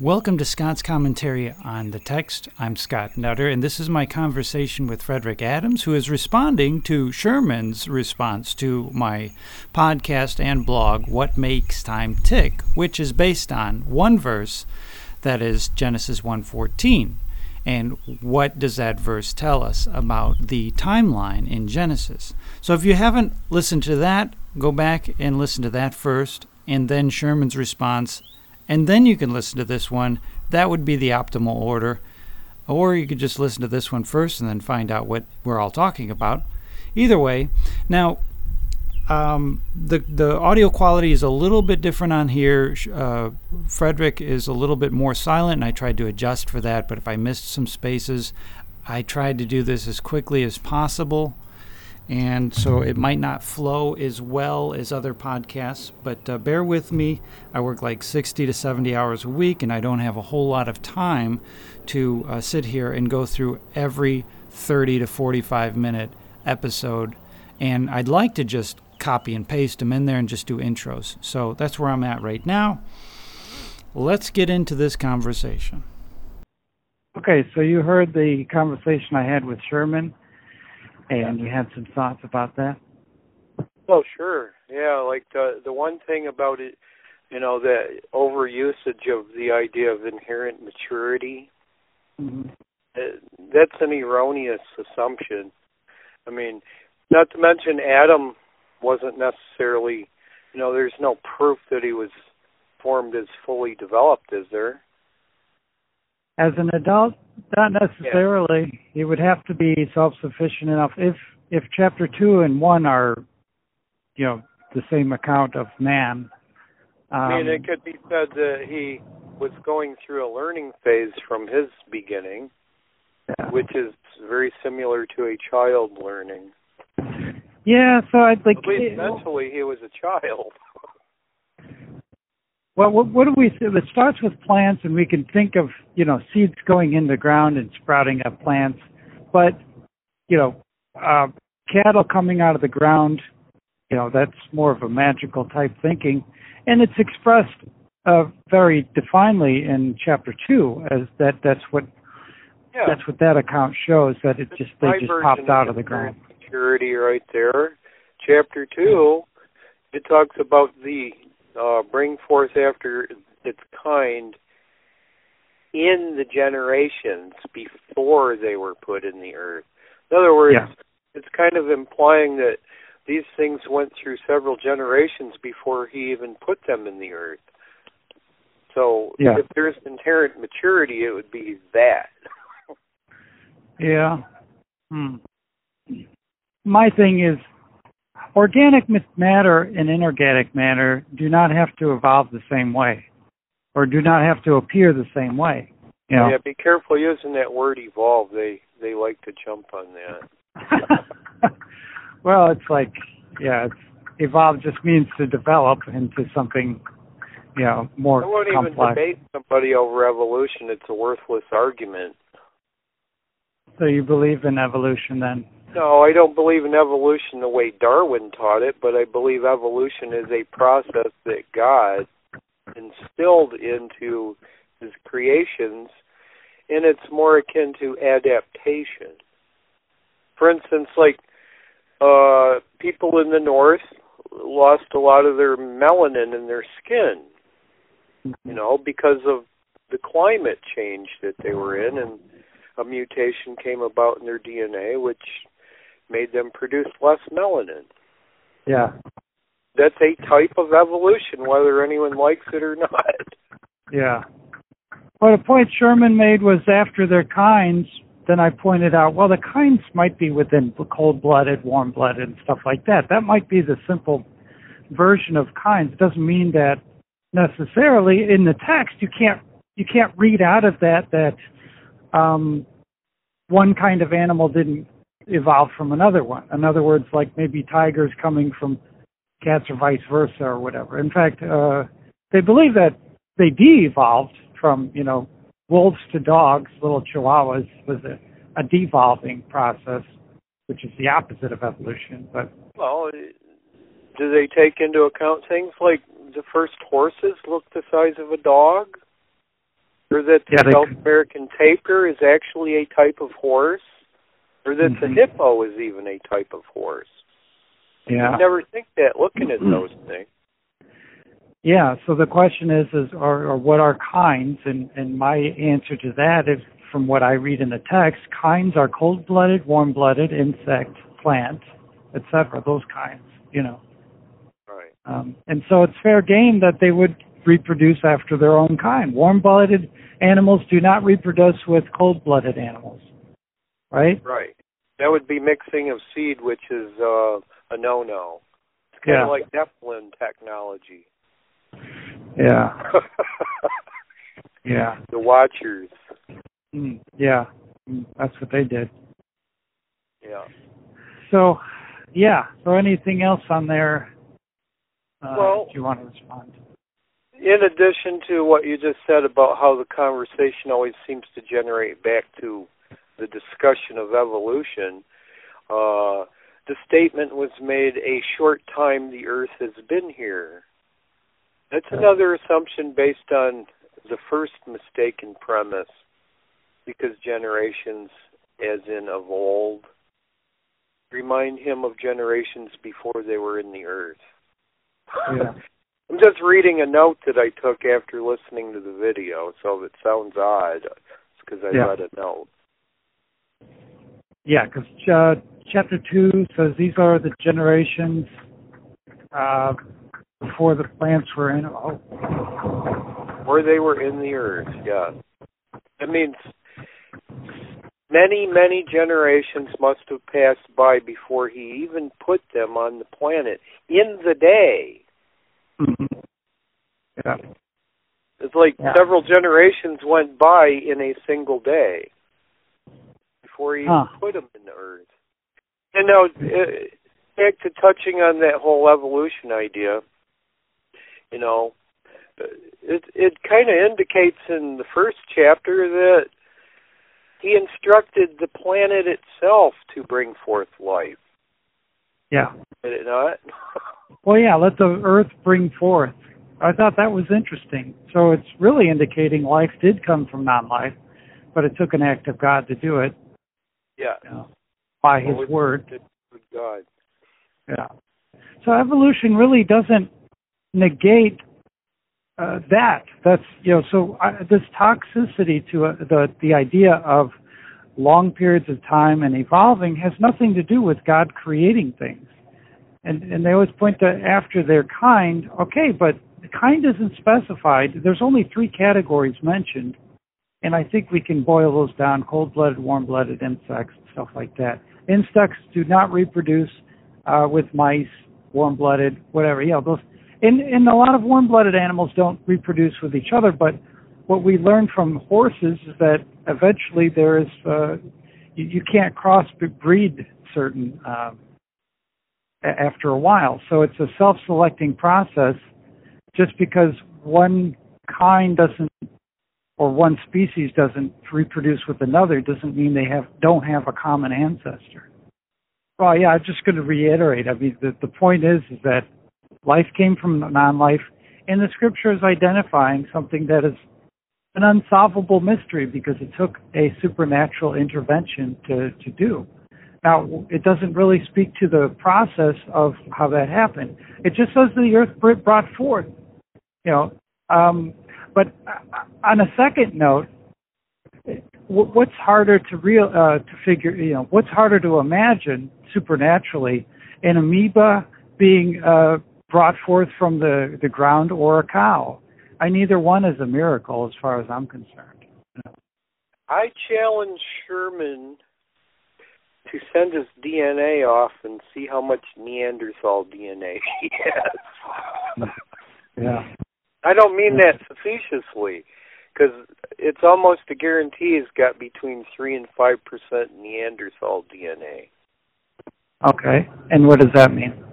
Welcome to Scott's commentary on the text. I'm Scott Nutter, and this is my conversation with Frederick Adams, who is responding to Sherman's response to my podcast and blog, What Makes Time Tick, which is based on one verse that is Genesis 1:14. And what does that verse tell us about the timeline in Genesis? So if you haven't listened to that, go back and listen to that first, and then Sherman's response and then you can listen to this one. That would be the optimal order. Or you could just listen to this one first and then find out what we're all talking about. Either way, now um, the the audio quality is a little bit different on here. Uh, Frederick is a little bit more silent, and I tried to adjust for that. But if I missed some spaces, I tried to do this as quickly as possible and so it might not flow as well as other podcasts. But uh, bear with me. I work like 60 to 70 hours a week, and I don't have a whole lot of time to uh, sit here and go through every 30 to 45 minute episode. And I'd like to just copy and paste them in there and just do intros. So that's where I'm at right now. Let's get into this conversation. Okay, so you heard the conversation I had with Sherman and you had some thoughts about that? Oh, sure. Yeah, like the the one thing about it, you know, the overusage of the idea of inherent maturity. Mm-hmm. Uh, that's an erroneous assumption. I mean, not to mention Adam wasn't necessarily, you know, there's no proof that he was formed as fully developed, is there? As an adult, not necessarily. Yeah. He would have to be self-sufficient enough. If if chapter two and one are, you know, the same account of man. Um, I mean, it um, could be said that he was going through a learning phase from his beginning, yeah. which is very similar to a child learning. Yeah, so I'd like. At least mentally, he was a child. Well, what, what do we say? It starts with plants, and we can think of you know seeds going in the ground and sprouting up plants, but you know, uh, cattle coming out of the ground, you know, that's more of a magical type thinking, and it's expressed uh, very definedly in chapter two as that that's what yeah. that's what that account shows that it just they just popped out of the ground. Security right there. Chapter two, it talks about the uh, bring forth after its kind in the generations before they were put in the earth. In other words, yeah. it's kind of implying that these things went through several generations before he even put them in the earth. So yeah. if there's inherent maturity, it would be that. yeah. Hmm. My thing is Organic matter and inorganic matter do not have to evolve the same way, or do not have to appear the same way. You know? Yeah, be careful using that word evolve. They they like to jump on that. well, it's like yeah, it's evolve just means to develop into something you know more I won't complex. even debate somebody over evolution. It's a worthless argument. So you believe in evolution then? No, I don't believe in evolution the way Darwin taught it, but I believe evolution is a process that God instilled into his creations, and it's more akin to adaptation. For instance, like uh people in the north lost a lot of their melanin in their skin, you know, because of the climate change that they were in and a mutation came about in their DNA which made them produce less melanin. Yeah. That's a type of evolution, whether anyone likes it or not. Yeah. Well, the point Sherman made was after their kinds, then I pointed out, well, the kinds might be within cold-blooded, warm-blooded, and stuff like that. That might be the simple version of kinds. It doesn't mean that necessarily in the text you can't you can't read out of that that um, one kind of animal didn't evolved from another one. In other words, like maybe tigers coming from cats or vice versa or whatever. In fact, uh, they believe that they de-evolved from, you know, wolves to dogs, little chihuahuas was a, a devolving process, which is the opposite of evolution. But well, do they take into account things like the first horses looked the size of a dog? or that the Yeah, South American tapir is actually a type of horse, or that the Mhm. hippo is even a type of horse. Yeah. You never think that looking at those things. Yeah. So the question is, is or, or what are kinds? And and my answer to that is, from what I read in the text, kinds are cold-blooded, warm-blooded, insect, plant, etc. Those kinds. You know. Right. Um, and so it's fair game that they would reproduce after their own kind. Warm-blooded animals do not reproduce with cold-blooded animals, right? Right. That would be mixing of seed, which is uh, a no-no. It's kind Yeah. of like Nephilim technology. Yeah, yeah, the Watchers. mm, yeah. Mm, that's what they did. Yeah. So, yeah. So anything else on there? Uh, Well- do you want to respond? In addition to what you just said about how the conversation always seems to generate back to the discussion of evolution, uh, the statement was made a short time the earth has been here. That's another assumption based on the first mistaken premise, because generations, as in of old, remind him of generations before they were in the earth. Yeah. I'm just reading a note that I took after listening to the video, so if it sounds odd, it's because I Yeah. read a note. Yeah, because uh, chapter two says these are the generations uh, before the plants were in. Oh, Or they were in the earth, yeah. That means many, many generations must have passed by before he even put them on the planet in the day. mhm. yeah, It's like Yeah. several generations went by in a single day before he Huh. put them in the earth. And now, uh, back to touching on that whole evolution idea, you know, it it kind of indicates in the first chapter that he instructed the planet itself to bring forth life. yeah. Did it not? Well, yeah. Let the earth bring forth. I thought that was interesting. So it's really indicating life did come from non-life, but it took an act of God to do it yeah. you know, by His Well, word. God. Yeah. So evolution really doesn't negate uh, that. That's you know. So uh, this toxicity to uh, the the idea of long periods of time and evolving has nothing to do with God creating things. And and they always point to after their kind. Okay, but the kind isn't specified. There's only three categories mentioned, and I think we can boil those down: cold-blooded, warm-blooded insects, stuff like that. Insects do not reproduce uh, with mice, warm-blooded, whatever. Yeah, those. And and a lot of warm-blooded animals don't reproduce with each other. But what we learn from horses is that eventually there is uh, you, you can't cross breed certain a- after a while. So it's a self-selecting process. Just because one kind doesn't or one species doesn't reproduce with another doesn't mean they have don't have a common ancestor. Well, yeah, I'm just going to reiterate. I mean, the, the point is, is that life came from non-life, and the scripture is identifying something that is an unsolvable mystery because it took a supernatural intervention to, to do. Now, it doesn't really speak to the process of how that happened. It just says the earth brought forth, you know. Um, but on a second note, what's harder to real uh, to figure? You know, what's harder to imagine supernaturally an amoeba being uh, brought forth from the the ground or a cow? I neither one is a miracle as far as I'm concerned. I challenge Sherman to send his DNA off and see how much Neanderthal DNA he has. Yeah. I don't mean that facetiously, because it's almost a guarantee he's got between three and five percent Neanderthal DNA. Okay. And what does that mean?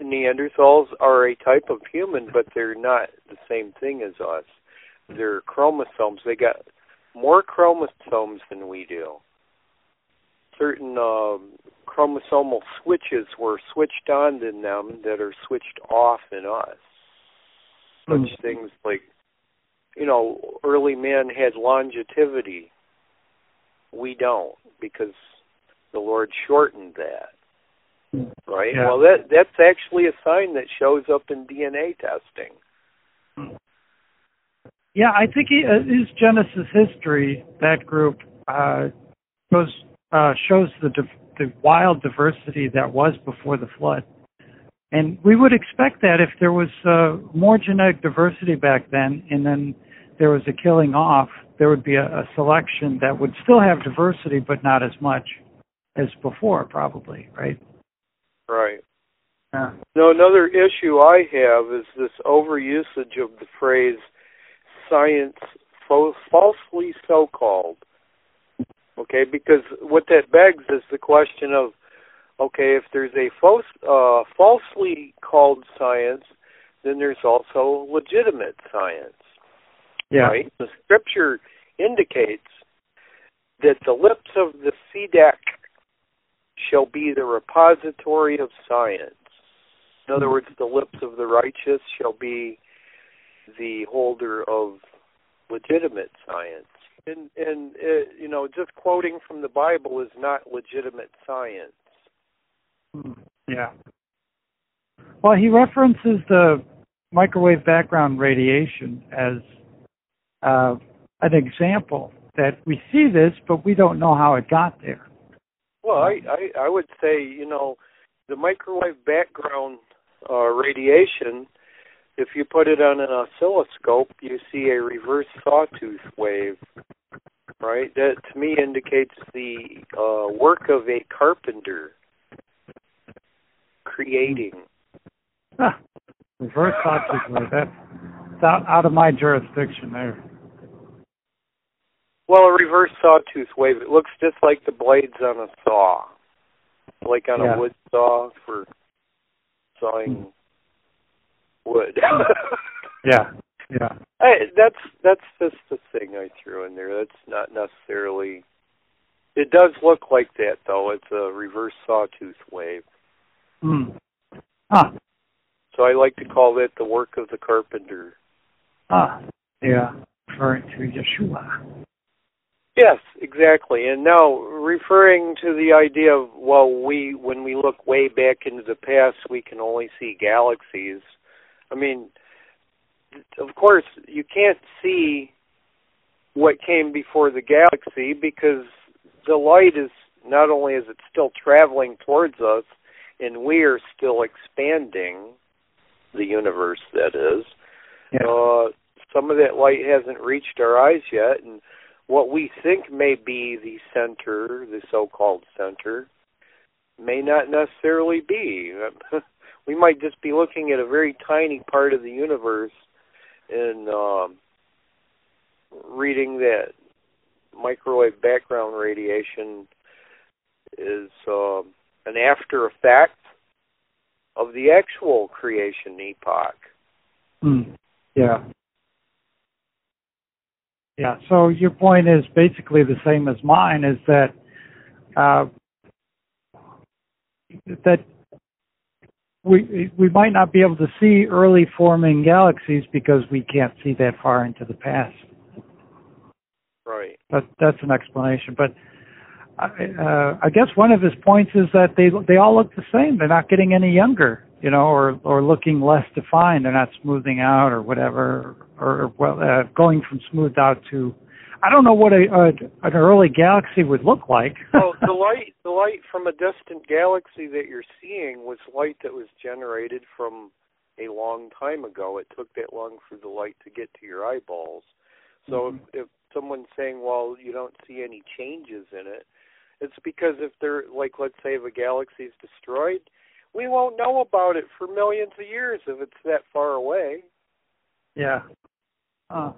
Neanderthals are a type of human, but they're not the same thing as us. They're chromosomes. They got more chromosomes than we do. Certain um, chromosomal switches were switched on in them that are switched off in us. Such Mm. things like you know, early men had longevity. We don't because the Lord shortened that. Right? Yeah. Well, that that's actually a sign that shows up in DNA testing. Yeah, I think he, uh, Is Genesis History, that group, uh, goes uh, shows the div- the wild diversity that was before the flood, and we would expect that if there was uh, more genetic diversity back then, and then there was a killing off, there would be a, a selection that would still have diversity, but not as much as before, probably, right? Right. Yeah. Now, another issue I have is this overusage of the phrase science fo- falsely so called. Okay, because what that begs is the question of okay, if there's a false, uh, falsely called science, then there's also legitimate science. Yeah. Right? The scripture indicates that the lips of the Sedeck shall be the repository of science. In other words, the lips of the righteous shall be the holder of legitimate science. And and uh, you know, just quoting from the Bible is not legitimate science. Yeah. Well, he references the microwave background radiation as uh, an example that we see this, but we don't know how it got there. Well, I I, I would say you know the microwave background uh, radiation. If you put it on an oscilloscope, you see a reverse sawtooth wave, right? That to me indicates the uh, work of a carpenter creating. Ah, reverse sawtooth wave. That's out, out of my jurisdiction there. Well, a reverse sawtooth wave. It looks just like the blades on a saw, like on Yeah. a wood saw for sawing wood. Yeah. Yeah. Hey, that's that's just the thing I threw in there. That's not necessarily. It does look like that though. It's a reverse sawtooth wave. Hmm. Ah. So I like to call it the work of the carpenter. Ah. Yeah. Referring to Yeshua. Yes, exactly. And now referring to the idea of well, we when we look way back into the past, we can only see galaxies. I mean, of course, you can't see what came before the galaxy because the light is not only is it still traveling towards us, and we are still expanding the universe. That is, Yeah. uh, some of that light hasn't reached our eyes yet, and what we think may be the center, the so-called center, may not necessarily be. we might just be looking at a very tiny part of the universe and um, reading that microwave background radiation is um, after effect of the actual creation epoch. Hmm. Yeah. Yeah. So your point is basically the same as mine is that uh, that we we might not be able to see early forming galaxies because we can't see that far into the past. Right. But that's an explanation. But uh, I guess one of his points is that they they all look the same. They're not getting any younger, you know, or or looking less defined. They're not smoothing out or whatever, or, or well, uh, going from smoothed out to. I don't know what a, a an early galaxy would look like. well, the light the light from a distant galaxy that you're seeing was light that was generated from a long time ago. It took that long for the light to get to your eyeballs. So Mhm. if, if someone's saying, "Well, you don't see any changes in it," it's because if they're like, let's say, if a galaxy is destroyed, we won't know about it for millions of years if it's that far away. Yeah. Uh,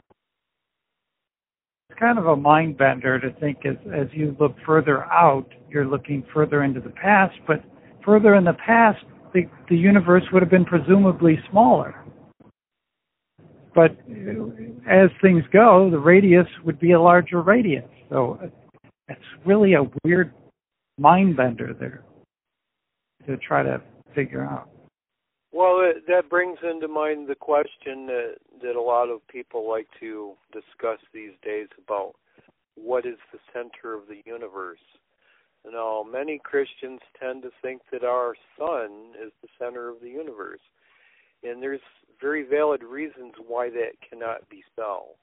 it's kind of a mind bender to think as as you look further out, you're looking further into the past, but further in the past, the the universe would have been presumably smaller. But as things go, the radius would be a larger radius. So it's really a weird mind bender there to try to figure out. Well, it, that brings into mind the question that that a lot of people like to discuss these days about what is the center of the universe. Now, many Christians tend to think that our sun is the center of the universe, and there's very valid reasons why that cannot be so.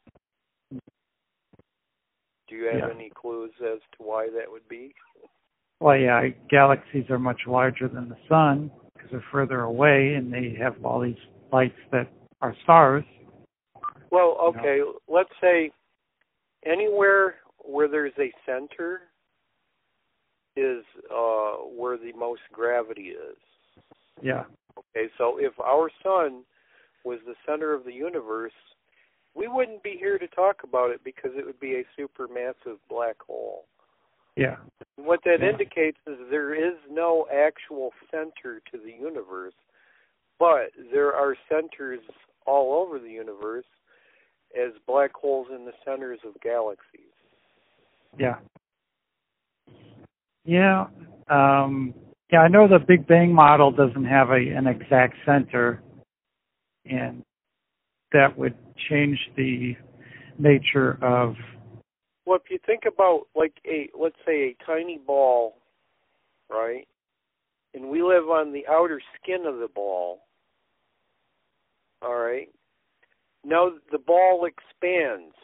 Do you have Yeah. any clues as to why that would be? Well, yeah, galaxies are much larger than the sun because they're further away and they have all these lights that are stars. Well, okay, let's say anywhere where there's a center is uh where the most gravity is. Yeah. Okay, so if our sun was the center of the universe, we wouldn't be here to talk about it because it would be a supermassive black hole. Yeah. And what that Yeah. indicates is there is no actual center to the universe, but there are centers all over the universe as black holes in the centers of galaxies. Yeah. Yeah. Um, yeah, I know the Big Bang model doesn't have a, an exact center, and that would change the nature of. Well, if you think about like a let's say a tiny ball, right? And we live on the outer skin of the ball. All right. Now the ball expands.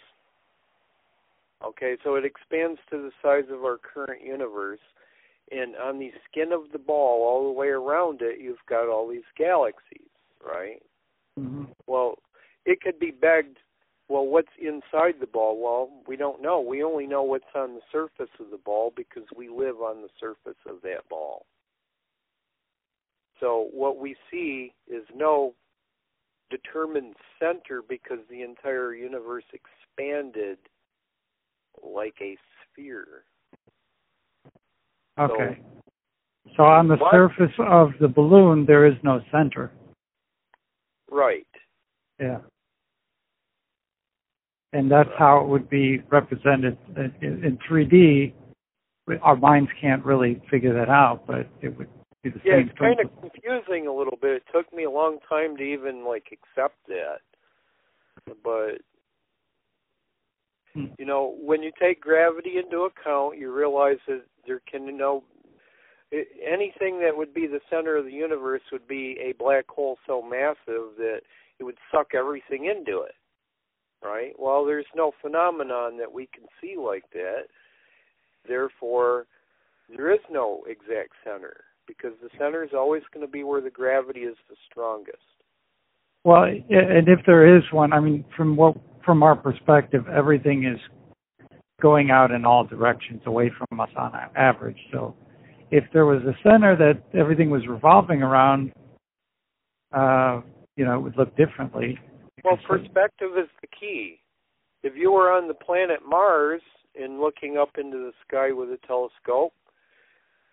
Okay, so it expands to the size of our current universe. And on the skin of the ball, all the way around it, you've got all these galaxies, right? Mhm. Well, could be begged, well, what's inside the ball? Well, we don't know. We only know what's on the surface of the ball because we live on the surface of that ball. So what we see is no determined center because the entire universe expanded like a sphere. Okay. So on the What? surface of the balloon, there is no center. Right. Yeah. And that's how it would be represented in, in 3D. Our minds can't really figure that out, but it would be the Yeah, same Yeah, it's kind of confusing a little bit. It took me a long time to even like accept that. But Hmm. you know, when you take gravity into account, you realize that there can no i- anything that would be the center of the universe would be a black hole so massive that it would suck everything into it. Right? Well, there's no phenomenon that we can see like that. Therefore, there is no exact center because the center is always going to be where the gravity is the strongest. Well, and if there is one, I mean, from what from our perspective, everything is going out in all directions away from us on average. So, if there was a center that everything was revolving around, uh, you know, it would look differently. Well, perspective is the key. If you were on the planet Mars and looking up into the sky with a telescope,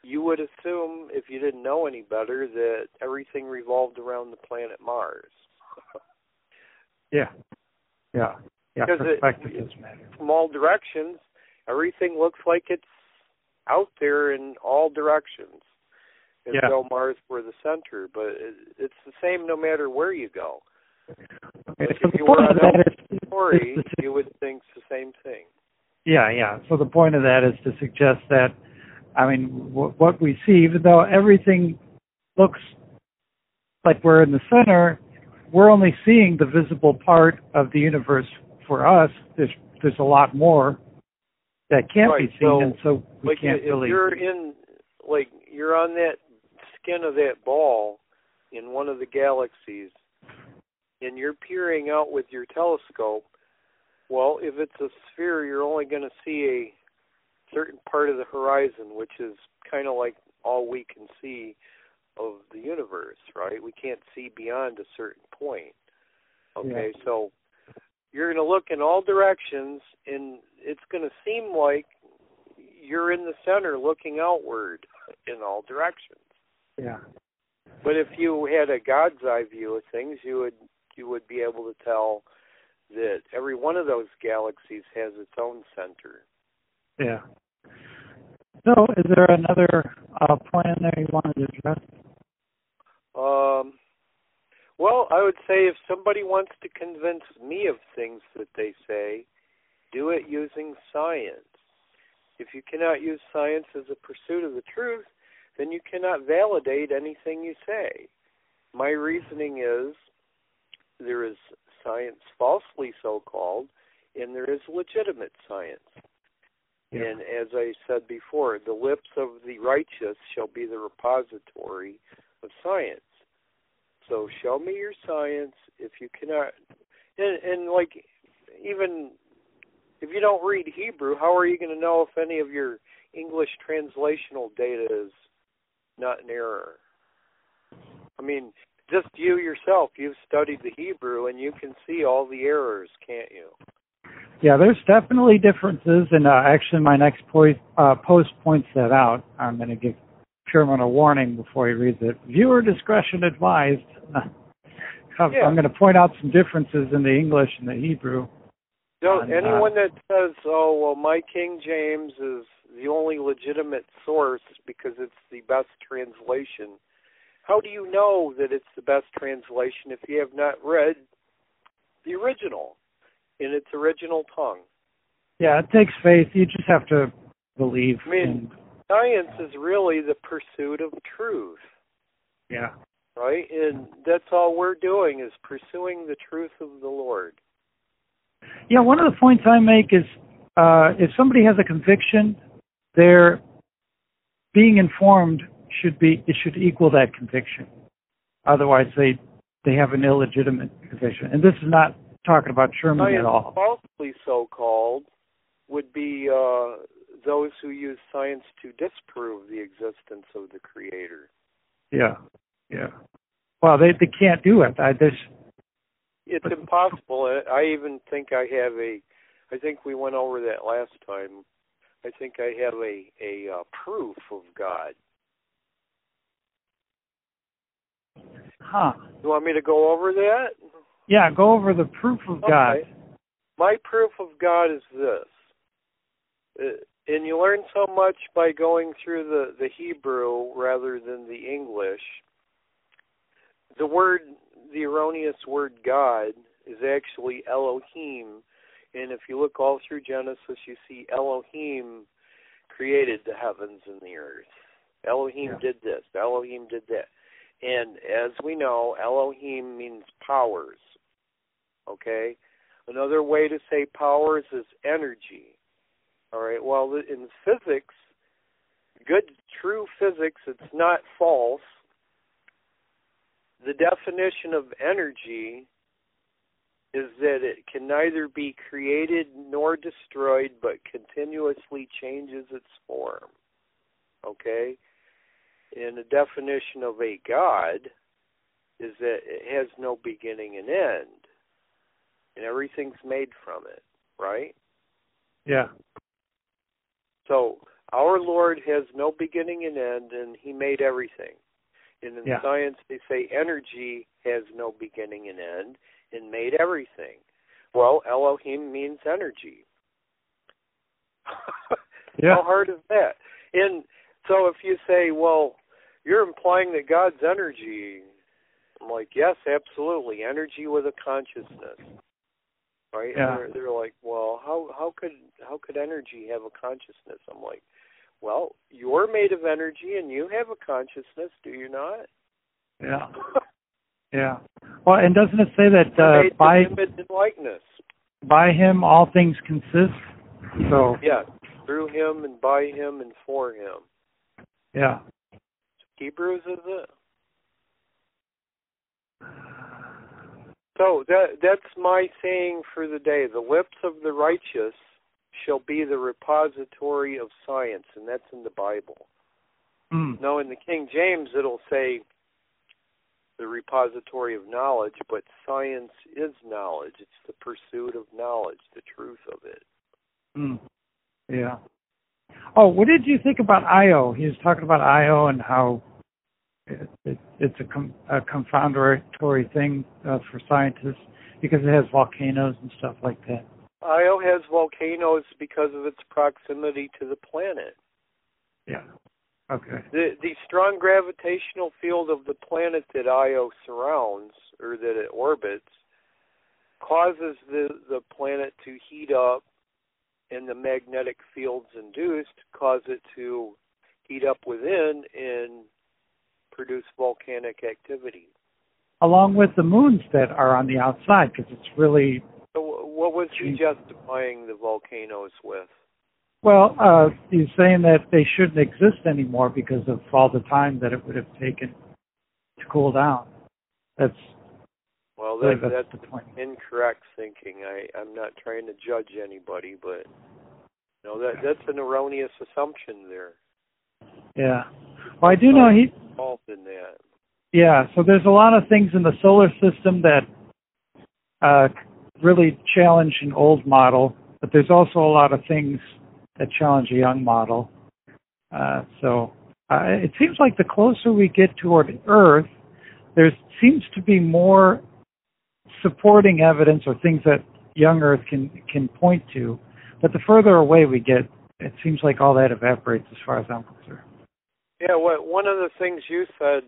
you would assume, if you didn't know any better, that everything revolved around the planet Mars. Yeah, yeah, yeah. Because it- Perspective does matter. From all directions, everything looks like it's out there in all directions. As Yeah. though Mars were the center, but it, it's the same no matter where you go. Okay, If so you the point of that is, Story, is to- you would think the same thing. yeah, yeah. So the point of that is to suggest that, I mean, w- what we see, even though everything looks like we're in the center, we're only seeing the visible part of the universe for us. There's there's a lot more that can't Right, be seen, so, and so we like can't if really. you're in like you're on that skin of that ball in one of the galaxies and you're peering out with your telescope well if it's a sphere you're only going to see a certain part of the horizon which is kind of like all we can see of the universe right? We can't see beyond a certain point. Okay so you're going to look in all directions and it's going to seem like you're in the center looking outward in all directions. yeah, But if you had a God's eye view of things, you would you would be able to tell that every one of those galaxies has its own center. yeah. So, is there another uh, point in there you wanted to address? Um, Well, I would say if somebody wants to convince me of things that they say, do it using science. If you cannot use science as a pursuit of the truth, then you cannot validate anything you say. My reasoning is there is science falsely so called, and there is legitimate science. Yeah. And as I said before, the lips of the righteous shall be the repository of science. So show me your science if you cannot and, and like even if you don't read Hebrew, how are you going to know if any of your English translational data is not an error? I mean, just you yourself, you've studied the Hebrew and you can see all the errors, can't you? Yeah, there's definitely differences, and uh, actually, my next po- uh, post points that out. I'm going to give Sherman a warning before he reads it. Viewer discretion advised. I'm Yeah. going to point out some differences in the English and the Hebrew. So And, uh, anyone that says, "Oh, well, my King James is the only legitimate source because it's the best translation," how do you know that it's the best translation if you have not read the original in its original tongue? Yeah, it takes faith. You just have to believe. I mean- Science is really the pursuit of truth, yeah, right? And that's all we're doing is pursuing the truth of the Lord. yeah. One of the points I make is uh, if somebody has a conviction, they're being informed should be it should equal that conviction. Otherwise, they they have an illegitimate conviction. And this is not talking about Sherman at Science, all. falsely so called, would be uh, those who use science to disprove the existence of the Creator. Yeah, yeah. Well, they they can't do it. I, there's It's impossible. I I even think I have a. I think we went over that last time. I think I have a a uh, proof of God. Huh. You want me to go over that? Yeah, go over the proof of God. My proof of God is this. Uh, and you learn so much by going through the, the Hebrew rather than the English. The word, the erroneous word God, is actually Elohim. And if you look all through Genesis, you see Elohim created the heavens and the earth. Elohim Yeah. did this, Elohim did that. And as we know, Elohim means powers. Okay? Another way to say powers is energy. All right. Well, in physics, good, true physics, it's not false. The definition of energy is that it can neither be created nor destroyed, but continuously changes its form. Okay? And the definition of a God is that it has no beginning and end, and everything's made from it, right? Yeah, So our Lord has no beginning and end, and He made everything. And in Yeah. science, they say energy has no beginning and end and made everything. Well, Elohim means energy. yeah. How hard is that? And so if you say, well, you're implying that God's energy, I'm like, yes, absolutely, energy with a consciousness. Right? Yeah. And they're, they're like, well, how how could how could energy have a consciousness? I'm like, well, you're made of energy and you have a consciousness, do you not? Yeah, yeah. Well, and doesn't it say that uh, made by likeness. by him all things consist? So Yeah, through him and by him and for him. yeah, Hebrews is it? So that that's my saying for the day. The lips of the righteous shall be the repository of science, and that's in the Bible. mm. Now in the King James it'll say the repository of knowledge, but science is knowledge. It's the pursuit of knowledge, the truth of it. Mm. yeah. Oh, what did you think about Io? He was talking about Io and how it's a, com- a confoundatory thing uh, for scientists because it has volcanoes and stuff like that. Io has volcanoes because of its proximity to the planet. Yeah. Okay. The the strong gravitational field of the planet that Io surrounds or that it orbits causes the the planet to heat up and the magnetic fields induced cause it to heat up within and produce volcanic activity. Along with the moons that are on the outside, because it's really. So what was he justifying the volcanoes with? Well, uh, he's saying that they shouldn't exist anymore because of all the time that it would have taken to cool down. That's well, that, that's, that's the point. incorrect thinking. I I'm not trying to judge anybody, but no, that that's an erroneous assumption there. Yeah. Well, I do know he involved in that. Yeah, so there's a lot of things in the solar system that uh, really challenge an old model, but there's also a lot of things that challenge a young model. Uh, so uh, it seems like the closer we get toward Earth, there seems to be more supporting evidence or things that young Earth can can point to. But the further away we get, it seems like all that evaporates as far as I'm concerned. Yeah, what one of the things you said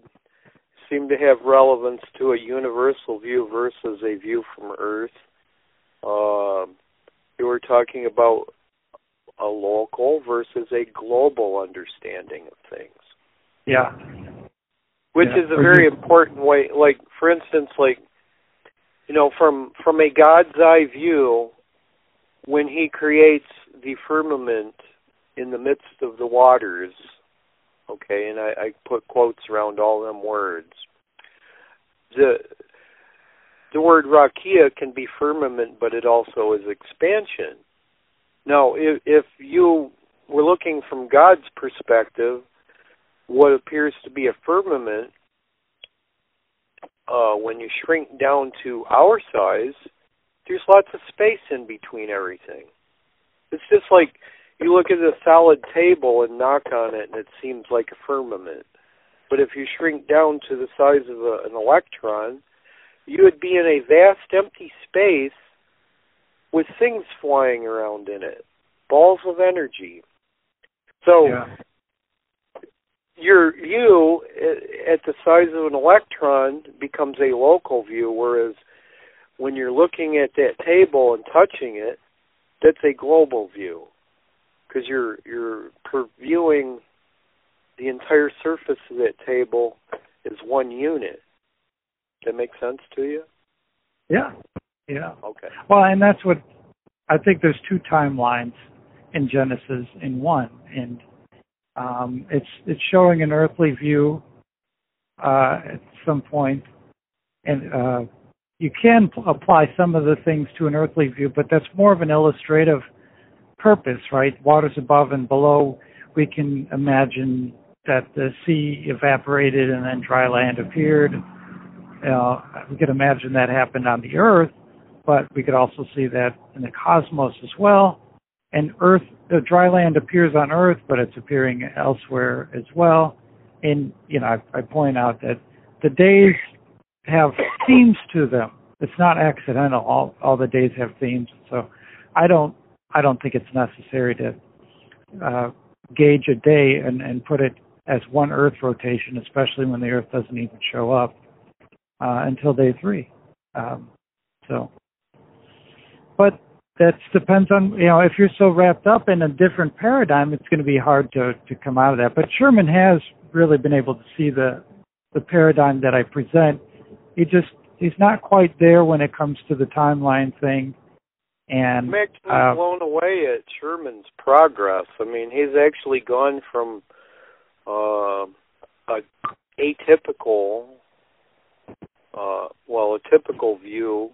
seemed to have relevance to a universal view versus a view from Earth. Um, you were talking about a local versus a global understanding of things. Yeah. Which yeah. is a very important way like for instance like you know from from a God's eye view when he creates the firmament in the midst of the waters okay, and I, I put quotes around all them words. The the word rakia can be firmament, but it also is expansion. Now, if, if you were looking from God's perspective, what appears to be a firmament, uh, when you shrink down to our size, there's lots of space in between everything. It's just like you look at a solid table and knock on it and it seems like a firmament. But if you shrink down to the size of a, an electron, you would be in a vast empty space with things flying around in it, balls of energy. So yeah. your view eh, at the size of an electron becomes a local view, whereas when you're looking at that table and touching it, that's a global view because you're you're previewing the entire surface of that table as one unit. Does that make sense to you? Yeah. Yeah. Okay. Well, and that's what I think. There's two timelines in Genesis in one, and um, it's it's showing an earthly view uh, at some point, and uh, you can p- apply some of the things to an earthly view, but that's more of an illustrative purpose, right? Waters above and below, we can imagine that the sea evaporated and then dry land appeared. Uh, we could imagine that happened on the Earth, but we could also see that in the cosmos as well. And Earth, the dry land appears on Earth, but it's appearing elsewhere as well. And you know, I, I point out that the days have themes to them. It's not accidental. All all the days have themes. So I don't I don't think it's necessary to uh, gauge a day and, and put it as one Earth rotation, especially when the Earth doesn't even show up uh, until day three. Um, so, but that depends on you know if you're so wrapped up in a different paradigm, it's going to be hard to to come out of that. But Sherman has really been able to see the the paradigm that I present. He just he's not quite there when it comes to the timeline thing and I'm actually uh, blown away at Sherman's progress. I mean, he's actually gone from uh, a atypical, uh, well, a typical view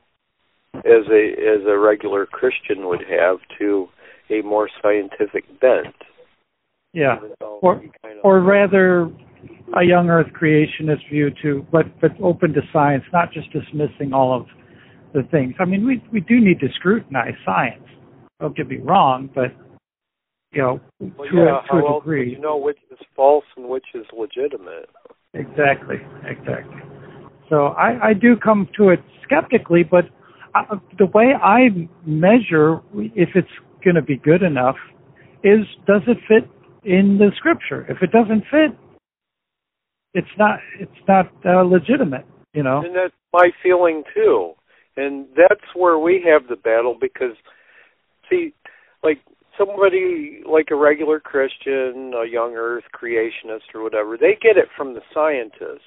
as a as a regular Christian would have to a more scientific bent. Yeah, or kind of, or rather, a young Earth creationist view too, but but open to science, not just dismissing all of the things. I mean, we we do need to scrutinize science. Don't get me wrong, but you know, well, to yeah, a, to a degree. You know which is false and which is legitimate. Exactly, exactly. So I, I do come to it skeptically, but I, the way I measure if it's going to be good enough is does it fit in the scripture. If it doesn't fit, it's not it's not uh, legitimate, you know. And that's my feeling too. And that's where we have the battle because see like somebody like a regular Christian, a young earth creationist or whatever, they get it from the scientists.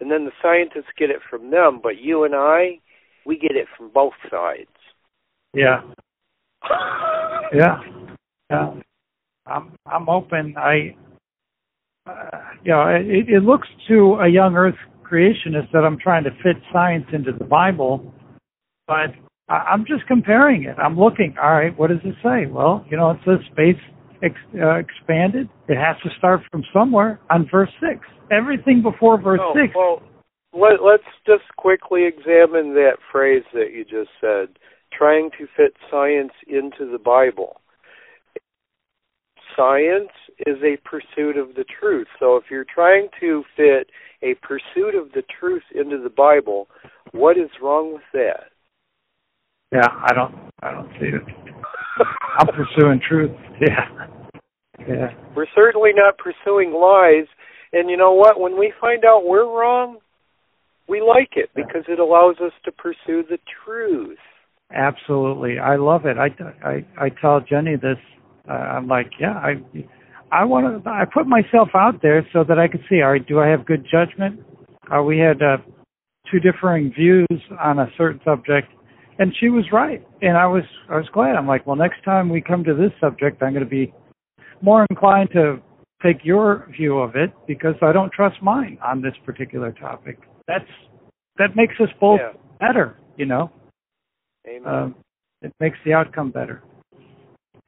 And then the scientists get it from them, but you and I, we get it from both sides. Yeah. yeah. Yeah. I'm I'm open. I uh, you know, it, it looks to a young earth creationist that I'm trying to fit science into the Bible, but I'm just comparing it. I'm looking. All right, what does it say? Well, you know, it says space ex- uh, expanded. It has to start from somewhere on verse six. Everything before verse oh, six. Well, let, let's just quickly examine that phrase that you just said. Trying to fit science into the Bible. Science is a pursuit of the truth. So if you're trying to fit a pursuit of the truth into the Bible, what is wrong with that? Yeah, I don't I don't see it. I'm pursuing truth. Yeah. Yeah. We're certainly not pursuing lies. And you know what? When we find out we're wrong, we like it because it allows us to pursue the truth. Absolutely. I love it. I, I, I tell Jenny this. Uh, I'm like, yeah, I, I want to, I put myself out there so that I could see, all right, do I have good judgment? Uh, we had uh, two differing views on a certain subject and she was right. And i was i was glad. I'm like well next time we come to this subject i'm going to be more inclined to take your view of it because i don't trust mine on this particular topic. That's that makes us both yeah. better you know? Amen. um, it makes the outcome better.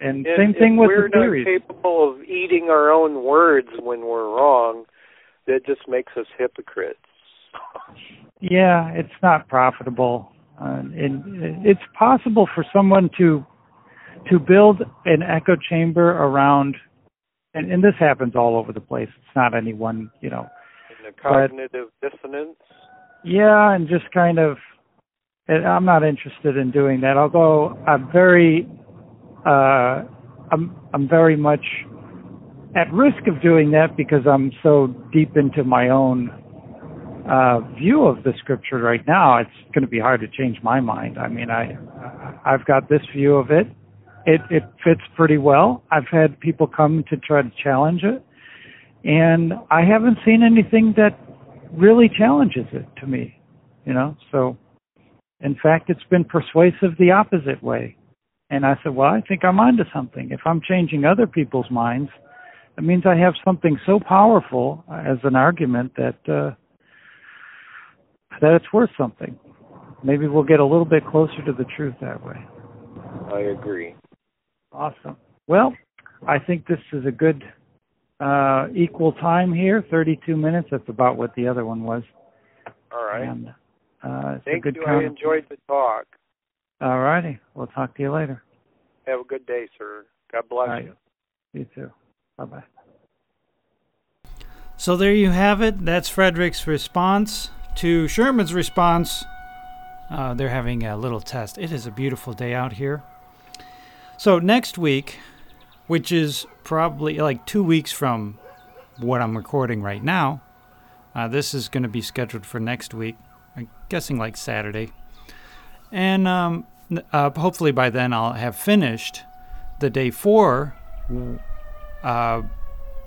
And, and same thing with we're the theories. not capable of eating our own words when we're wrong that just makes us hypocrites. Yeah it's not profitable uh, and it's possible for someone to to build an echo chamber around, and, and this happens all over the place. It's not any one, you know. In the cognitive but, dissonance. Yeah, and just kind of. I'm not interested in doing that. Although I'm very, uh, I'm I'm very much at risk of doing that because I'm so deep into my own uh, view of the scripture right now, it's going to be hard to change my mind. I mean, I I've got this view of it. It it fits pretty well. I've had people come to try to challenge it, and I haven't seen anything that really challenges it to me. You know, so in fact, it's been persuasive the opposite way. And I said, well, I think I'm onto something. If I'm changing other people's minds, it means I have something so powerful as an argument that. Uh, that it's worth something. Maybe we'll get a little bit closer to the truth that way. I agree. Awesome. Well, I think this is a good uh, equal time here, 32 minutes. That's about what the other one was. All right. And, uh, Thank you. I enjoyed the talk. All righty. We'll talk to you later. Have a good day, sir. God bless right. you. You too. Bye bye. So there you have it. That's Frederick's response to Sherman's response, uh, they're having a little test. It is a beautiful day out here. So, next week, which is probably like two weeks from what I'm recording right now, uh, this is going to be scheduled for next week. I'm guessing like Saturday. And um, uh, hopefully by then I'll have finished the day four. Uh,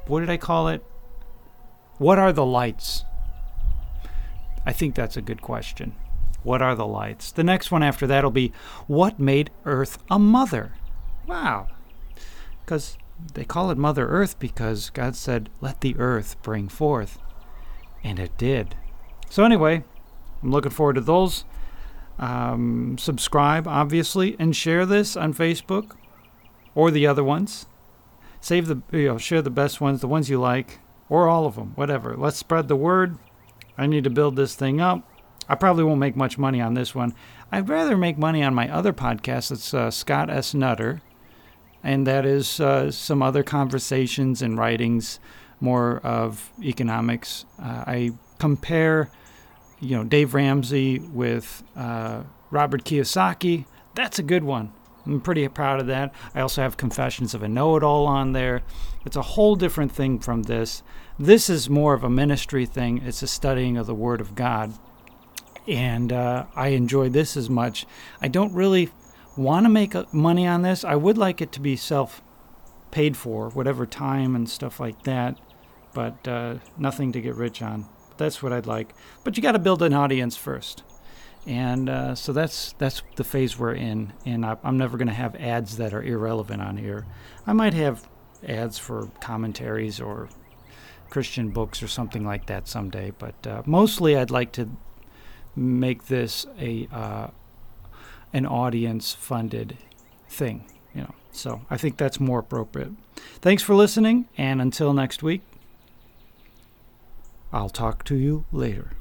what did I call it? What are the lights? I think that's a good question. What are the lights? The next one after that will be What made Earth a mother? Wow. Because they call it Mother Earth because God said, Let the earth bring forth. And it did. So, anyway, I'm looking forward to those. Um, subscribe, obviously, and share this on Facebook or the other ones. Save the, you know, share the best ones, the ones you like, or all of them, whatever. Let's spread the word. I need to build this thing up. I probably won't make much money on this one. I'd rather make money on my other podcast. It's uh, Scott S. Nutter, and that is uh, some other conversations and writings, more of economics. Uh, I compare, you know, Dave Ramsey with uh, Robert Kiyosaki. That's a good one. I'm pretty proud of that. I also have Confessions of a Know It All on there. It's a whole different thing from this. This is more of a ministry thing, it's a studying of the Word of God. And uh, I enjoy this as much. I don't really want to make money on this. I would like it to be self paid for, whatever time and stuff like that, but uh, nothing to get rich on. That's what I'd like. But you got to build an audience first and uh, so that's that's the phase we're in. And I, am never going to have ads that are irrelevant on here. I might have ads for commentaries or Christian books or something like that someday, but uh, mostly I'd like to make this a uh, an audience funded thing. You know, so I think that's more appropriate. Thanks for listening, and until next week, I'll talk to you later.